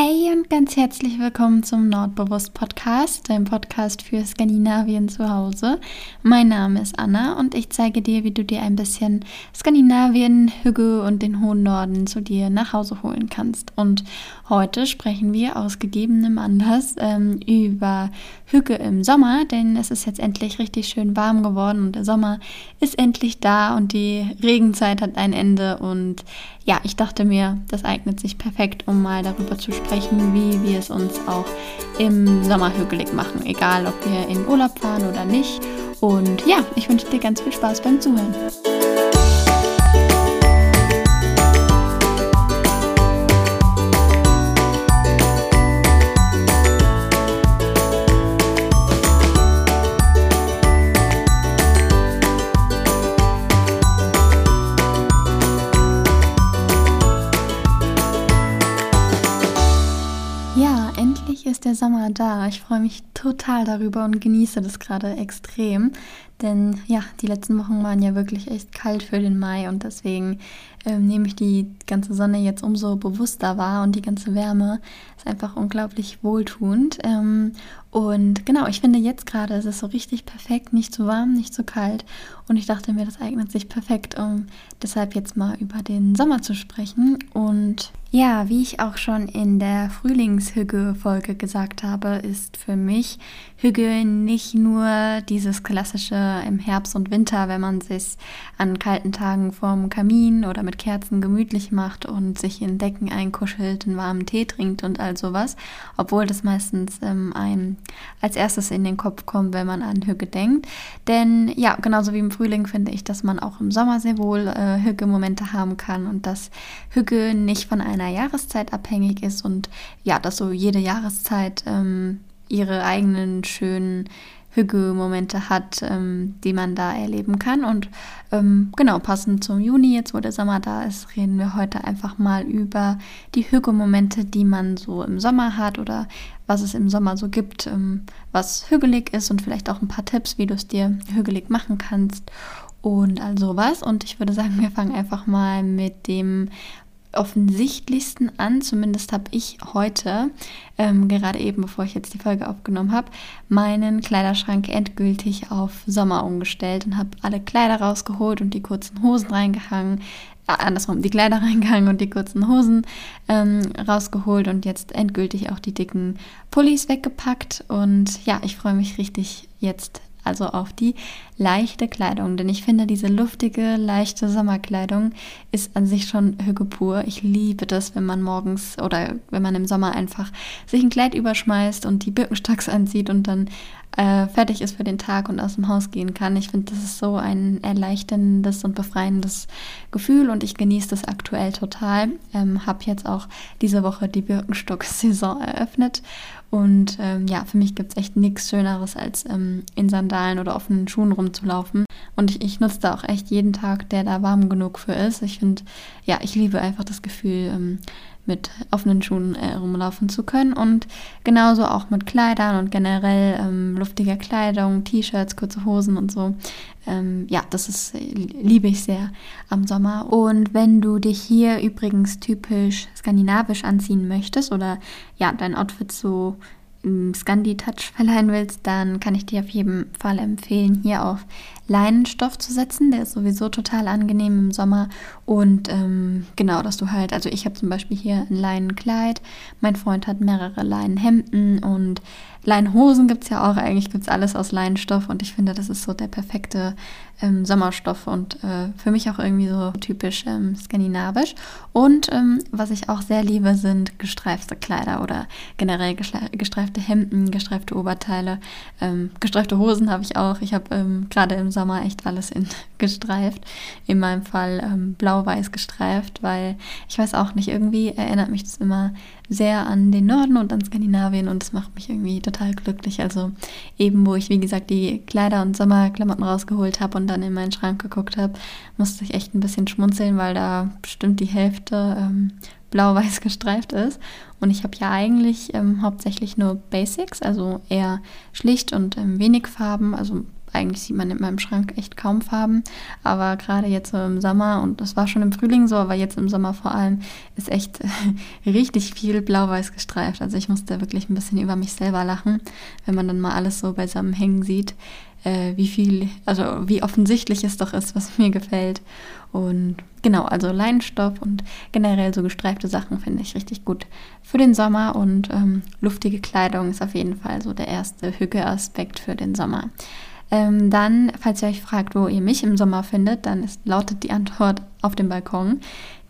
Hey und ganz herzlich willkommen zum Nordbewusst Podcast, deinem Podcast für Skandinavien zu Hause. Mein Name ist Anna und ich zeige dir, wie du dir ein bisschen Skandinavien, Hügge und den hohen Norden zu dir nach Hause holen kannst. Und heute sprechen wir aus gegebenem Anlass ähm, über Hügge im Sommer, denn es ist jetzt endlich richtig schön warm geworden und der Sommer ist endlich da und die Regenzeit hat ein Ende und ja, ich dachte mir, das eignet sich perfekt, um mal darüber zu sprechen, wie wir es uns auch im Sommer hügelig machen, egal ob wir in Urlaub fahren oder nicht. Und ja, ich wünsche dir ganz viel Spaß beim Zuhören. Sommer da. Ich freue mich total darüber und genieße das gerade extrem. Denn ja, die letzten Wochen waren ja wirklich echt kalt für den Mai und deswegen ähm, nehme ich die ganze Sonne jetzt umso bewusster wahr und die ganze Wärme ist einfach unglaublich wohltuend. Ähm, und genau, ich finde jetzt gerade ist es so richtig perfekt, nicht zu warm, nicht zu kalt. Und ich dachte mir, das eignet sich perfekt, um deshalb jetzt mal über den Sommer zu sprechen. Und ja, wie ich auch schon in der Frühlingshügge-Folge gesagt habe, ist für mich Hügge nicht nur dieses klassische im Herbst und Winter, wenn man sich an kalten Tagen vorm Kamin oder mit Kerzen gemütlich macht und sich in Decken einkuschelt, einen warmen Tee trinkt und all sowas, obwohl das meistens ähm, einem als erstes in den Kopf kommt, wenn man an Hügge denkt. Denn ja, genauso wie im Frühling finde ich, dass man auch im Sommer sehr wohl äh, Hügge-Momente haben kann und dass Hügge nicht von einer Jahreszeit abhängig ist und ja, dass so jede Jahreszeit ähm, ihre eigenen schönen Hügge-Momente hat, ähm, die man da erleben kann. Und ähm, genau, passend zum Juni, jetzt wo der Sommer da ist, reden wir heute einfach mal über die Hügge-Momente, die man so im Sommer hat oder was es im Sommer so gibt, ähm, was hügelig ist und vielleicht auch ein paar Tipps, wie du es dir hügelig machen kannst und all sowas. Und ich würde sagen, wir fangen einfach mal mit dem offensichtlichsten an. Zumindest habe ich heute, ähm, gerade eben bevor ich jetzt die Folge aufgenommen habe, meinen Kleiderschrank endgültig auf Sommer umgestellt und habe alle Kleider rausgeholt und die kurzen Hosen reingehangen. Äh, andersrum, die Kleider reingehangen und die kurzen Hosen ähm, rausgeholt und jetzt endgültig auch die dicken Pullis weggepackt. Und ja, ich freue mich richtig jetzt also auf die leichte Kleidung. Denn ich finde, diese luftige, leichte Sommerkleidung ist an sich schon Hüge pur. Ich liebe das, wenn man morgens oder wenn man im Sommer einfach sich ein Kleid überschmeißt und die Birkenstocks anzieht und dann äh, fertig ist für den Tag und aus dem Haus gehen kann. Ich finde, das ist so ein erleichterndes und befreiendes Gefühl und ich genieße das aktuell total. Ähm, Habe jetzt auch diese Woche die Birkenstock-Saison eröffnet und ähm, ja, für mich gibt es echt nichts Schöneres, als ähm, in Sandalen oder offenen Schuhen rumzulaufen. Und ich, ich nutze da auch echt jeden Tag, der da warm genug für ist. Ich finde, ja, ich liebe einfach das Gefühl, ähm, mit offenen Schuhen äh, rumlaufen zu können. Und genauso auch mit Kleidern und generell ähm, luftiger Kleidung, T-Shirts, kurze Hosen und so. Ähm, ja, das ist, äh, liebe ich sehr am Sommer. Und wenn du dich hier übrigens typisch skandinavisch anziehen möchtest oder ja, dein Outfit so Scandi-Touch verleihen willst, dann kann ich dir auf jeden Fall empfehlen, hier auf Leinenstoff zu setzen. Der ist sowieso total angenehm im Sommer. Und ähm, genau, dass du halt, also ich habe zum Beispiel hier ein Leinenkleid, mein Freund hat mehrere Leinenhemden und Leinenhosen gibt es ja auch. Eigentlich gibt es alles aus Leinenstoff und ich finde, das ist so der perfekte ähm, Sommerstoff und äh, für mich auch irgendwie so typisch ähm, skandinavisch. Und ähm, was ich auch sehr liebe, sind gestreifte Kleider oder generell gestreifte Hemden, gestreifte Oberteile. Ähm, gestreifte Hosen habe ich auch. Ich habe ähm, gerade im Sommer echt alles in gestreift. In meinem Fall ähm, blau-weiß gestreift, weil ich weiß auch nicht, irgendwie erinnert mich das immer sehr an den Norden und an Skandinavien und das macht mich irgendwie total glücklich. Also eben, wo ich, wie gesagt, die Kleider und Sommerklamotten rausgeholt habe und dann in meinen Schrank geguckt habe, musste ich echt ein bisschen schmunzeln, weil da bestimmt die Hälfte ähm, blau-weiß gestreift ist. Und ich habe ja eigentlich ähm, hauptsächlich nur Basics, also eher schlicht und ähm, wenig Farben. Also eigentlich sieht man in meinem Schrank echt kaum Farben. Aber gerade jetzt so im Sommer, und das war schon im Frühling so, aber jetzt im Sommer vor allem, ist echt richtig viel blau-weiß gestreift. Also ich musste wirklich ein bisschen über mich selber lachen, wenn man dann mal alles so beisammen hängen sieht äh, wie viel, also wie offensichtlich es doch ist, was mir gefällt. Und genau, also Leinenstoff und generell so gestreifte Sachen finde ich richtig gut für den Sommer und ähm, luftige Kleidung ist auf jeden Fall so der erste Hücke-Aspekt für den Sommer. Ähm, dann, falls ihr euch fragt, wo ihr mich im Sommer findet, dann ist, lautet die Antwort auf dem Balkon.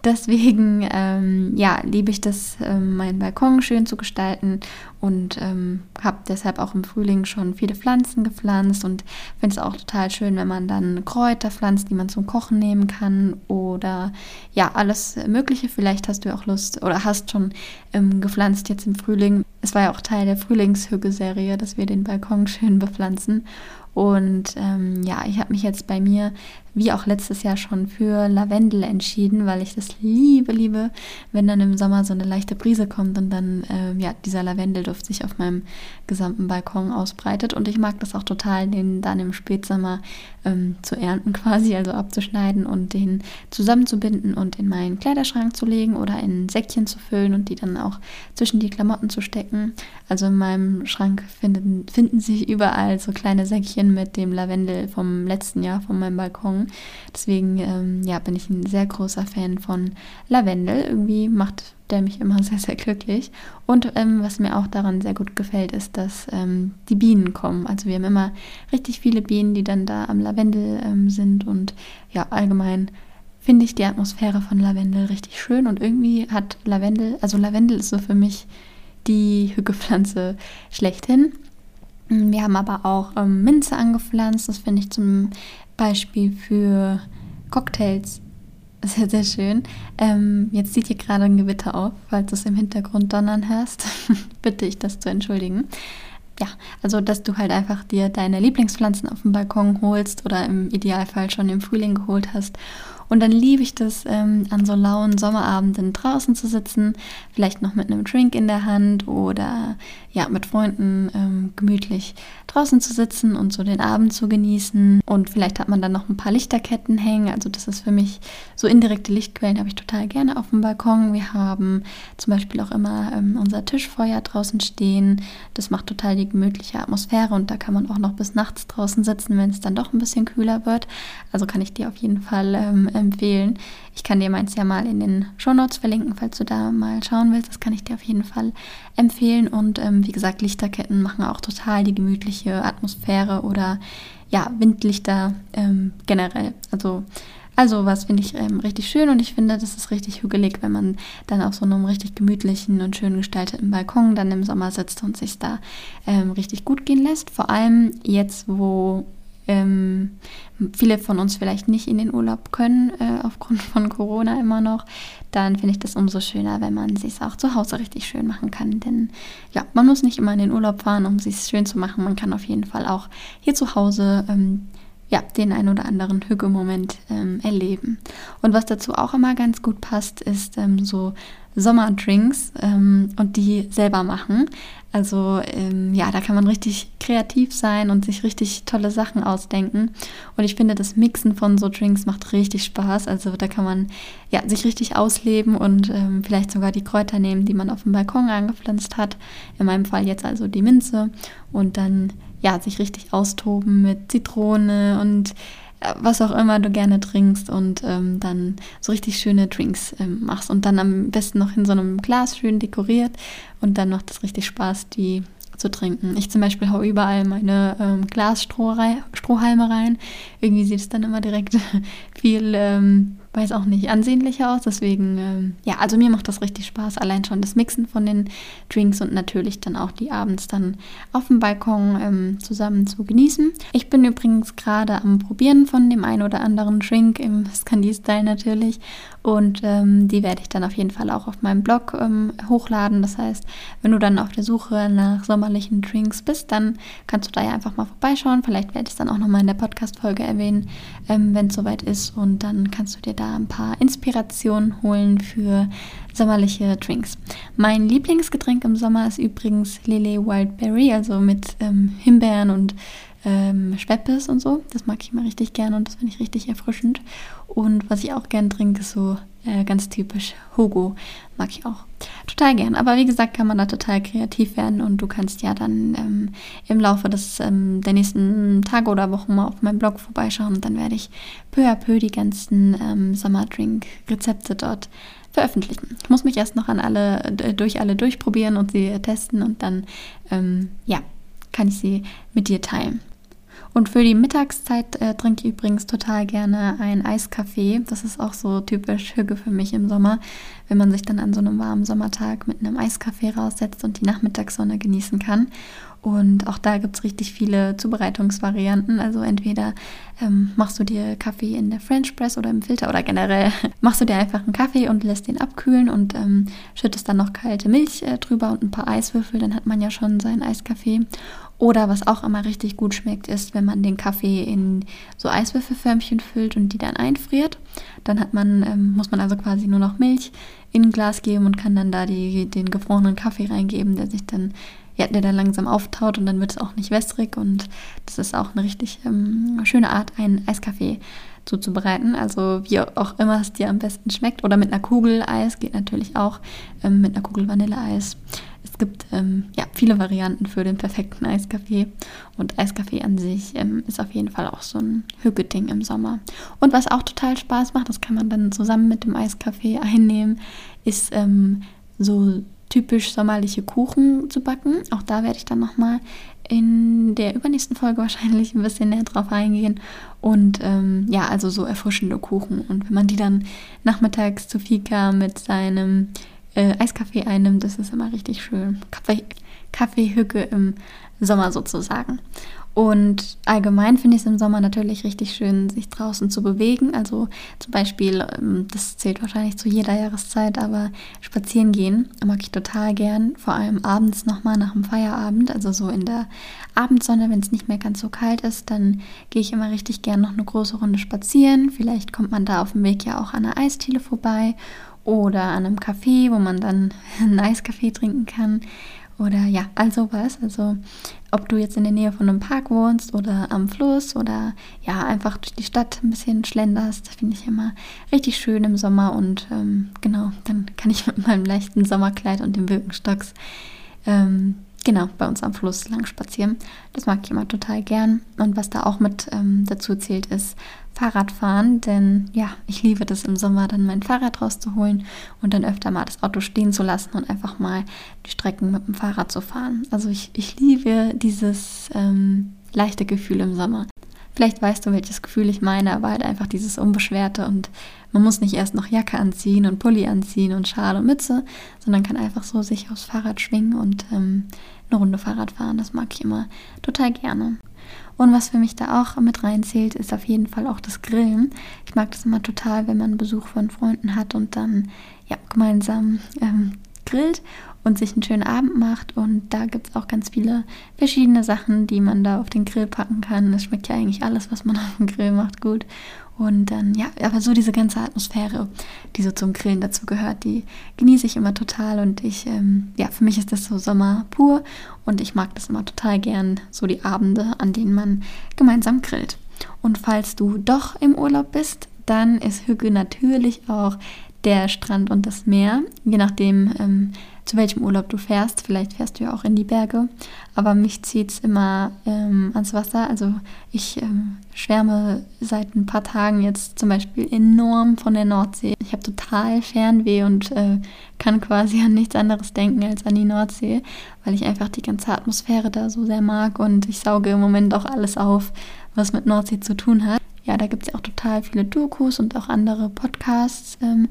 Deswegen ähm, ja, liebe ich das, ähm, meinen Balkon schön zu gestalten und ähm, habe deshalb auch im Frühling schon viele Pflanzen gepflanzt und finde es auch total schön, wenn man dann Kräuter pflanzt, die man zum Kochen nehmen kann oder ja, alles Mögliche. Vielleicht hast du auch Lust oder hast schon ähm, gepflanzt jetzt im Frühling. Es war ja auch Teil der Frühlingshügge-Serie, dass wir den Balkon schön bepflanzen. Und ähm, ja, ich habe mich jetzt bei mir, wie auch letztes Jahr schon, für Lavendel entschieden, weil ich das liebe, liebe, wenn dann im Sommer so eine leichte Brise kommt und dann ähm, ja, dieser Lavendelduft sich auf meinem gesamten Balkon ausbreitet. Und ich mag das auch total, den dann im Spätsommer ähm, zu ernten quasi, also abzuschneiden und den zusammenzubinden und in meinen Kleiderschrank zu legen oder in Säckchen zu füllen und die dann auch zwischen die Klamotten zu stecken. Also in meinem Schrank finden, finden sich überall so kleine Säckchen mit dem Lavendel vom letzten Jahr von meinem Balkon. Deswegen ähm, ja, bin ich ein sehr großer Fan von Lavendel. Irgendwie macht der mich immer sehr, sehr glücklich. Und ähm, was mir auch daran sehr gut gefällt, ist, dass ähm, die Bienen kommen. Also wir haben immer richtig viele Bienen, die dann da am Lavendel ähm, sind. Und ja, allgemein finde ich die Atmosphäre von Lavendel richtig schön. Und irgendwie hat Lavendel, also Lavendel ist so für mich die Hückepflanze schlechthin. Wir haben aber auch ähm, Minze angepflanzt. Das finde ich zum Beispiel für Cocktails sehr, sehr schön. Ähm, jetzt sieht hier gerade ein Gewitter auf, falls du es im Hintergrund donnern hörst. Bitte ich das zu entschuldigen. Ja, also dass du halt einfach dir deine Lieblingspflanzen auf dem Balkon holst oder im Idealfall schon im Frühling geholt hast und dann liebe ich das, ähm, an so lauen Sommerabenden draußen zu sitzen, vielleicht noch mit einem Drink in der Hand oder ja, mit Freunden ähm, gemütlich draußen zu sitzen und so den Abend zu genießen. Und vielleicht hat man dann noch ein paar Lichterketten hängen. Also das ist für mich so indirekte Lichtquellen habe ich total gerne auf dem Balkon. Wir haben zum Beispiel auch immer ähm, unser Tischfeuer draußen stehen. Das macht total die gemütliche Atmosphäre und da kann man auch noch bis nachts draußen sitzen, wenn es dann doch ein bisschen kühler wird. Also kann ich dir auf jeden Fall ähm, empfehlen. Ich kann dir meins ja mal in den Shownotes verlinken, falls du da mal schauen willst. Das kann ich dir auf jeden Fall empfehlen. Und ähm, wie gesagt, Lichterketten machen auch total die gemütliche Atmosphäre oder ja, Windlichter ähm, generell. Also also was finde ich ähm, richtig schön und ich finde, das ist richtig hügelig, wenn man dann auf so einem richtig gemütlichen und schön gestalteten Balkon dann im Sommer sitzt und sich da ähm, richtig gut gehen lässt. Vor allem jetzt, wo ähm, viele von uns vielleicht nicht in den Urlaub können, äh, aufgrund von Corona immer noch, dann finde ich das umso schöner, wenn man es sich auch zu Hause richtig schön machen kann. Denn ja, man muss nicht immer in den Urlaub fahren, um sich schön zu machen. Man kann auf jeden Fall auch hier zu Hause ähm, ja, den ein oder anderen Hügelmoment ähm, erleben. Und was dazu auch immer ganz gut passt, ist ähm, so Sommerdrinks ähm, und die selber machen. Also ähm, ja, da kann man richtig kreativ sein und sich richtig tolle Sachen ausdenken. Und ich finde, das Mixen von so Drinks macht richtig Spaß. Also da kann man ja sich richtig ausleben und ähm, vielleicht sogar die Kräuter nehmen, die man auf dem Balkon angepflanzt hat. In meinem Fall jetzt also die Minze und dann ja sich richtig austoben mit Zitrone und was auch immer du gerne trinkst und ähm, dann so richtig schöne Drinks ähm, machst und dann am besten noch in so einem Glas schön dekoriert und dann macht es richtig Spaß, die zu trinken. Ich zum Beispiel haue überall meine ähm, Glasstrohhalme rein. Irgendwie sieht es dann immer direkt viel ähm, weiß auch nicht, ansehnlicher aus. Deswegen, ähm, ja, also mir macht das richtig Spaß. Allein schon das Mixen von den Drinks und natürlich dann auch die abends dann auf dem Balkon ähm, zusammen zu genießen. Ich bin übrigens gerade am Probieren von dem einen oder anderen Drink im Scandi-Style natürlich. Und ähm, die werde ich dann auf jeden Fall auch auf meinem Blog ähm, hochladen. Das heißt, wenn du dann auf der Suche nach sommerlichen Drinks bist, dann kannst du da ja einfach mal vorbeischauen. Vielleicht werde ich es dann auch nochmal in der Podcast-Folge erwähnen, ähm, wenn es soweit ist. Und dann kannst du dir da ein paar Inspirationen holen für sommerliche Drinks. Mein Lieblingsgetränk im Sommer ist übrigens Lily Wildberry, also mit ähm, Himbeeren und ähm, Schweppes und so. Das mag ich immer richtig gerne und das finde ich richtig erfrischend. Und was ich auch gern trinke, ist so äh, ganz typisch Hugo. Mag ich auch total gern. Aber wie gesagt, kann man da total kreativ werden und du kannst ja dann ähm, im Laufe des, ähm, der nächsten Tage oder Wochen mal auf meinem Blog vorbeischauen und dann werde ich peu à peu die ganzen ähm, Sommerdrink-Rezepte dort veröffentlichen. Ich muss mich erst noch an alle, durch alle durchprobieren und sie testen und dann, ähm, ja, kann ich sie mit dir teilen. Und für die Mittagszeit äh, trinke ich übrigens total gerne einen Eiskaffee. Das ist auch so typisch Hüge für mich im Sommer, wenn man sich dann an so einem warmen Sommertag mit einem Eiskaffee raussetzt und die Nachmittagssonne genießen kann. Und auch da gibt es richtig viele Zubereitungsvarianten. Also entweder ähm, machst du dir Kaffee in der French Press oder im Filter oder generell machst du dir einfach einen Kaffee und lässt den abkühlen und ähm, schüttest dann noch kalte Milch äh, drüber und ein paar Eiswürfel. Dann hat man ja schon seinen Eiskaffee. Oder was auch immer richtig gut schmeckt, ist, wenn man den Kaffee in so Eiswürfelförmchen füllt und die dann einfriert. Dann hat man, ähm, muss man also quasi nur noch Milch in ein Glas geben und kann dann da die, den gefrorenen Kaffee reingeben, der sich dann, ja, der dann langsam auftaut und dann wird es auch nicht wässrig und das ist auch eine richtig ähm, schöne Art, einen Eiskaffee zuzubereiten. Also wie auch immer es dir am besten schmeckt. Oder mit einer Kugel Eis geht natürlich auch. Ähm, mit einer Kugel Vanilleeis. Es gibt ähm, ja, viele Varianten für den perfekten Eiskaffee. Und Eiskaffee an sich ähm, ist auf jeden Fall auch so ein Hügeding im Sommer. Und was auch total Spaß macht, das kann man dann zusammen mit dem Eiskaffee einnehmen, ist ähm, so typisch sommerliche Kuchen zu backen. Auch da werde ich dann nochmal in der übernächsten Folge wahrscheinlich ein bisschen näher drauf eingehen. Und ähm, ja, also so erfrischende Kuchen. Und wenn man die dann nachmittags zu Fika mit seinem äh, Eiskaffee einnimmt, das ist immer richtig schön. Kaffee, Kaffeehücke im Sommer sozusagen. Und allgemein finde ich es im Sommer natürlich richtig schön, sich draußen zu bewegen. Also zum Beispiel, ähm, das zählt wahrscheinlich zu jeder Jahreszeit, aber spazieren gehen mag ich total gern. Vor allem abends nochmal nach dem Feierabend, also so in der Abendsonne, wenn es nicht mehr ganz so kalt ist, dann gehe ich immer richtig gern noch eine große Runde spazieren. Vielleicht kommt man da auf dem Weg ja auch an einer Eisdiele vorbei oder an einem Café, wo man dann einen Eiskaffee trinken kann. Oder ja, all sowas. Also ob du jetzt in der Nähe von einem Park wohnst oder am Fluss oder ja, einfach durch die Stadt ein bisschen schlenderst, finde ich immer richtig schön im Sommer. Und ähm, genau, dann kann ich mit meinem leichten Sommerkleid und dem Birkenstocks ähm, genau bei uns am Fluss lang spazieren. Das mag ich immer total gern. Und was da auch mit ähm, dazu zählt, ist Fahrradfahren. Denn ja, ich liebe das im Sommer, dann mein Fahrrad rauszuholen und dann öfter mal das Auto stehen zu lassen und einfach mal die Strecken mit dem Fahrrad zu fahren. Also ich, ich liebe dieses ähm, leichte Gefühl im Sommer. Vielleicht weißt du, welches Gefühl ich meine, aber halt einfach dieses Unbeschwerte und man muss nicht erst noch Jacke anziehen und Pulli anziehen und Schal und Mütze, sondern kann einfach so sich aufs Fahrrad schwingen und ähm, eine Runde Fahrrad fahren. Das mag ich immer total gerne. Und was für mich da auch mit reinzählt, ist auf jeden Fall auch das Grillen. Ich mag das immer total, wenn man Besuch von Freunden hat und dann ja, gemeinsam ähm, grillt und sich einen schönen Abend macht. Und da gibt es auch ganz viele verschiedene Sachen, die man da auf den Grill packen kann. Es schmeckt ja eigentlich alles, was man auf dem Grill macht, gut. Und dann, ja, aber so diese ganze Atmosphäre, die so zum Grillen dazu gehört, die genieße ich immer total. Und ich, ähm, ja, für mich ist das so Sommer pur. Und ich mag das immer total gern, so die Abende, an denen man gemeinsam grillt. Und falls du doch im Urlaub bist, dann ist Hügge natürlich auch der Strand und das Meer, je nachdem, ähm, zu welchem Urlaub du fährst. Vielleicht fährst du ja auch in die Berge, aber mich zieht es immer ähm, ans Wasser. Also ich ähm, schwärme seit ein paar Tagen jetzt zum Beispiel enorm von der Nordsee. Ich habe total Fernweh und äh, kann quasi an nichts anderes denken als an die Nordsee, weil ich einfach die ganze Atmosphäre da so sehr mag und ich sauge im Moment auch alles auf, was mit Nordsee zu tun hat. Ja, da gibt es ja auch total viele Dokus und auch andere Podcasts. Ähm,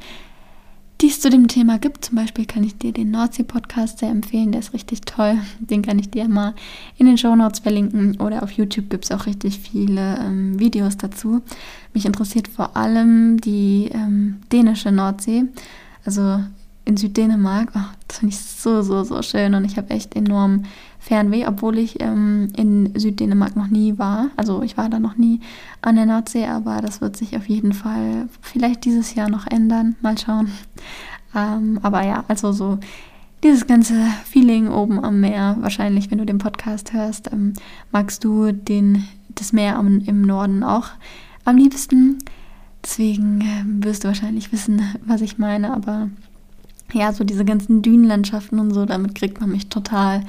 die es zu dem Thema gibt. Zum Beispiel kann ich dir den Nordsee-Podcast sehr empfehlen, der ist richtig toll. Den kann ich dir mal in den Show Notes verlinken. Oder auf YouTube gibt es auch richtig viele ähm, Videos dazu. Mich interessiert vor allem die ähm, dänische Nordsee, also in Süddänemark. Oh, das finde ich so, so, so schön und ich habe echt enorm Fernweh, obwohl ich ähm, in Süddänemark noch nie war. Also ich war da noch nie an der Nordsee, aber das wird sich auf jeden Fall vielleicht dieses Jahr noch ändern. Mal schauen. Ähm, aber ja, also so dieses ganze Feeling oben am Meer, wahrscheinlich, wenn du den Podcast hörst, ähm, magst du den, das Meer am, im Norden auch am liebsten. Deswegen äh, wirst du wahrscheinlich wissen, was ich meine, aber ja, so diese ganzen Dünenlandschaften und so, damit kriegt man mich total.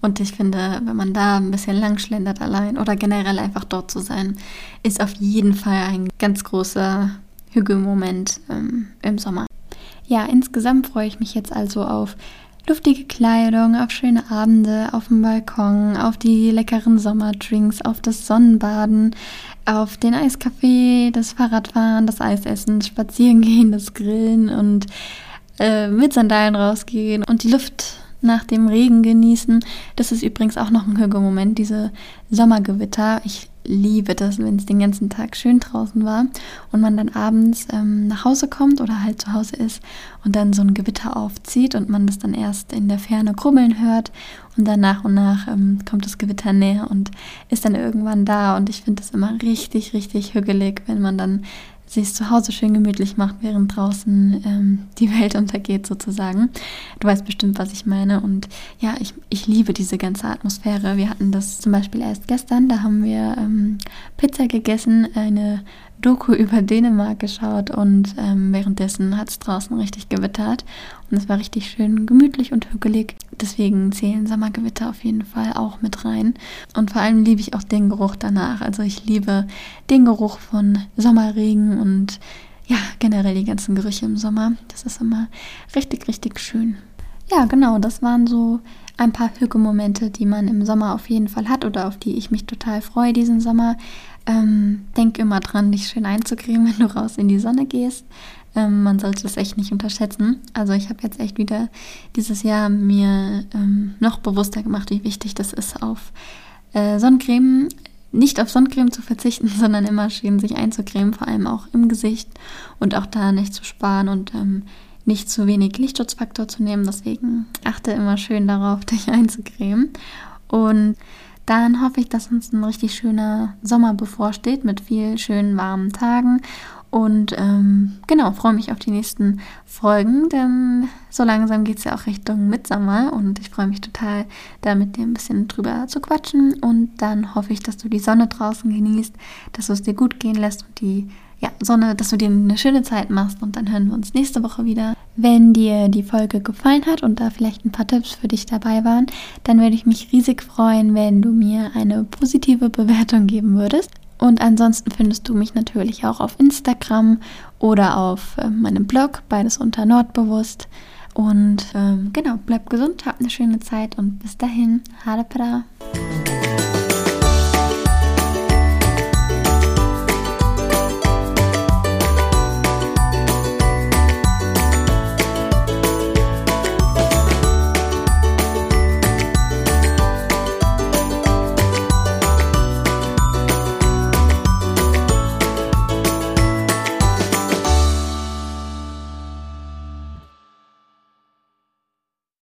Und ich finde, wenn man da ein bisschen lang schlendert allein oder generell einfach dort zu sein, ist auf jeden Fall ein ganz großer Hügelmoment ähm, im Sommer. Ja, insgesamt freue ich mich jetzt also auf luftige Kleidung, auf schöne Abende auf dem Balkon, auf die leckeren Sommerdrinks, auf das Sonnenbaden, auf den Eiskaffee, das Fahrradfahren, das Eisessen, Spazierengehen, das Grillen und äh, mit Sandalen rausgehen und die Luft nach dem Regen genießen. Das ist übrigens auch noch ein Hügelmoment, diese Sommergewitter. Ich liebe das, wenn es den ganzen Tag schön draußen war und man dann abends ähm, nach Hause kommt oder halt zu Hause ist und dann so ein Gewitter aufzieht und man das dann erst in der Ferne krubbeln hört und dann nach und nach ähm, kommt das Gewitter näher und ist dann irgendwann da und ich finde das immer richtig, richtig hügelig, wenn man dann sich zu Hause schön gemütlich macht, während draußen ähm, die Welt untergeht sozusagen. Du weißt bestimmt, was ich meine. Und ja, ich, ich liebe diese ganze Atmosphäre. Wir hatten das zum Beispiel erst gestern, da haben wir ähm, Pizza gegessen, eine Doku über Dänemark geschaut und ähm, währenddessen hat es draußen richtig gewittert und es war richtig schön gemütlich und hügelig. Deswegen zählen Sommergewitter auf jeden Fall auch mit rein. Und vor allem liebe ich auch den Geruch danach. Also ich liebe den Geruch von Sommerregen und ja, generell die ganzen Gerüche im Sommer. Das ist immer richtig, richtig schön. Ja, genau, das waren so ein paar Hügelmomente, die man im Sommer auf jeden Fall hat oder auf die ich mich total freue diesen Sommer. Ähm, denk immer dran, dich schön einzucremen, wenn du raus in die Sonne gehst. Ähm, man sollte das echt nicht unterschätzen. Also ich habe jetzt echt wieder dieses Jahr mir ähm, noch bewusster gemacht, wie wichtig das ist, auf äh, Sonnencreme, nicht auf Sonnencreme zu verzichten, sondern immer schön sich einzucremen, vor allem auch im Gesicht und auch da nicht zu sparen und ähm, nicht zu wenig Lichtschutzfaktor zu nehmen. Deswegen achte immer schön darauf, dich einzucremen. Und dann hoffe ich, dass uns ein richtig schöner Sommer bevorsteht mit viel schönen warmen Tagen. Und ähm, genau, freue mich auf die nächsten Folgen, denn so langsam geht es ja auch Richtung Mitsommer und ich freue mich total, da mit dir ein bisschen drüber zu quatschen. Und dann hoffe ich, dass du die Sonne draußen genießt, dass du es dir gut gehen lässt und die ja, Sonne, dass du dir eine schöne Zeit machst und dann hören wir uns nächste Woche wieder. Wenn dir die Folge gefallen hat und da vielleicht ein paar Tipps für dich dabei waren, dann würde ich mich riesig freuen, wenn du mir eine positive Bewertung geben würdest. Und ansonsten findest du mich natürlich auch auf Instagram oder auf äh, meinem Blog, beides unter Nordbewusst. Und ähm, genau, bleib gesund, hab eine schöne Zeit und bis dahin, Hadepra.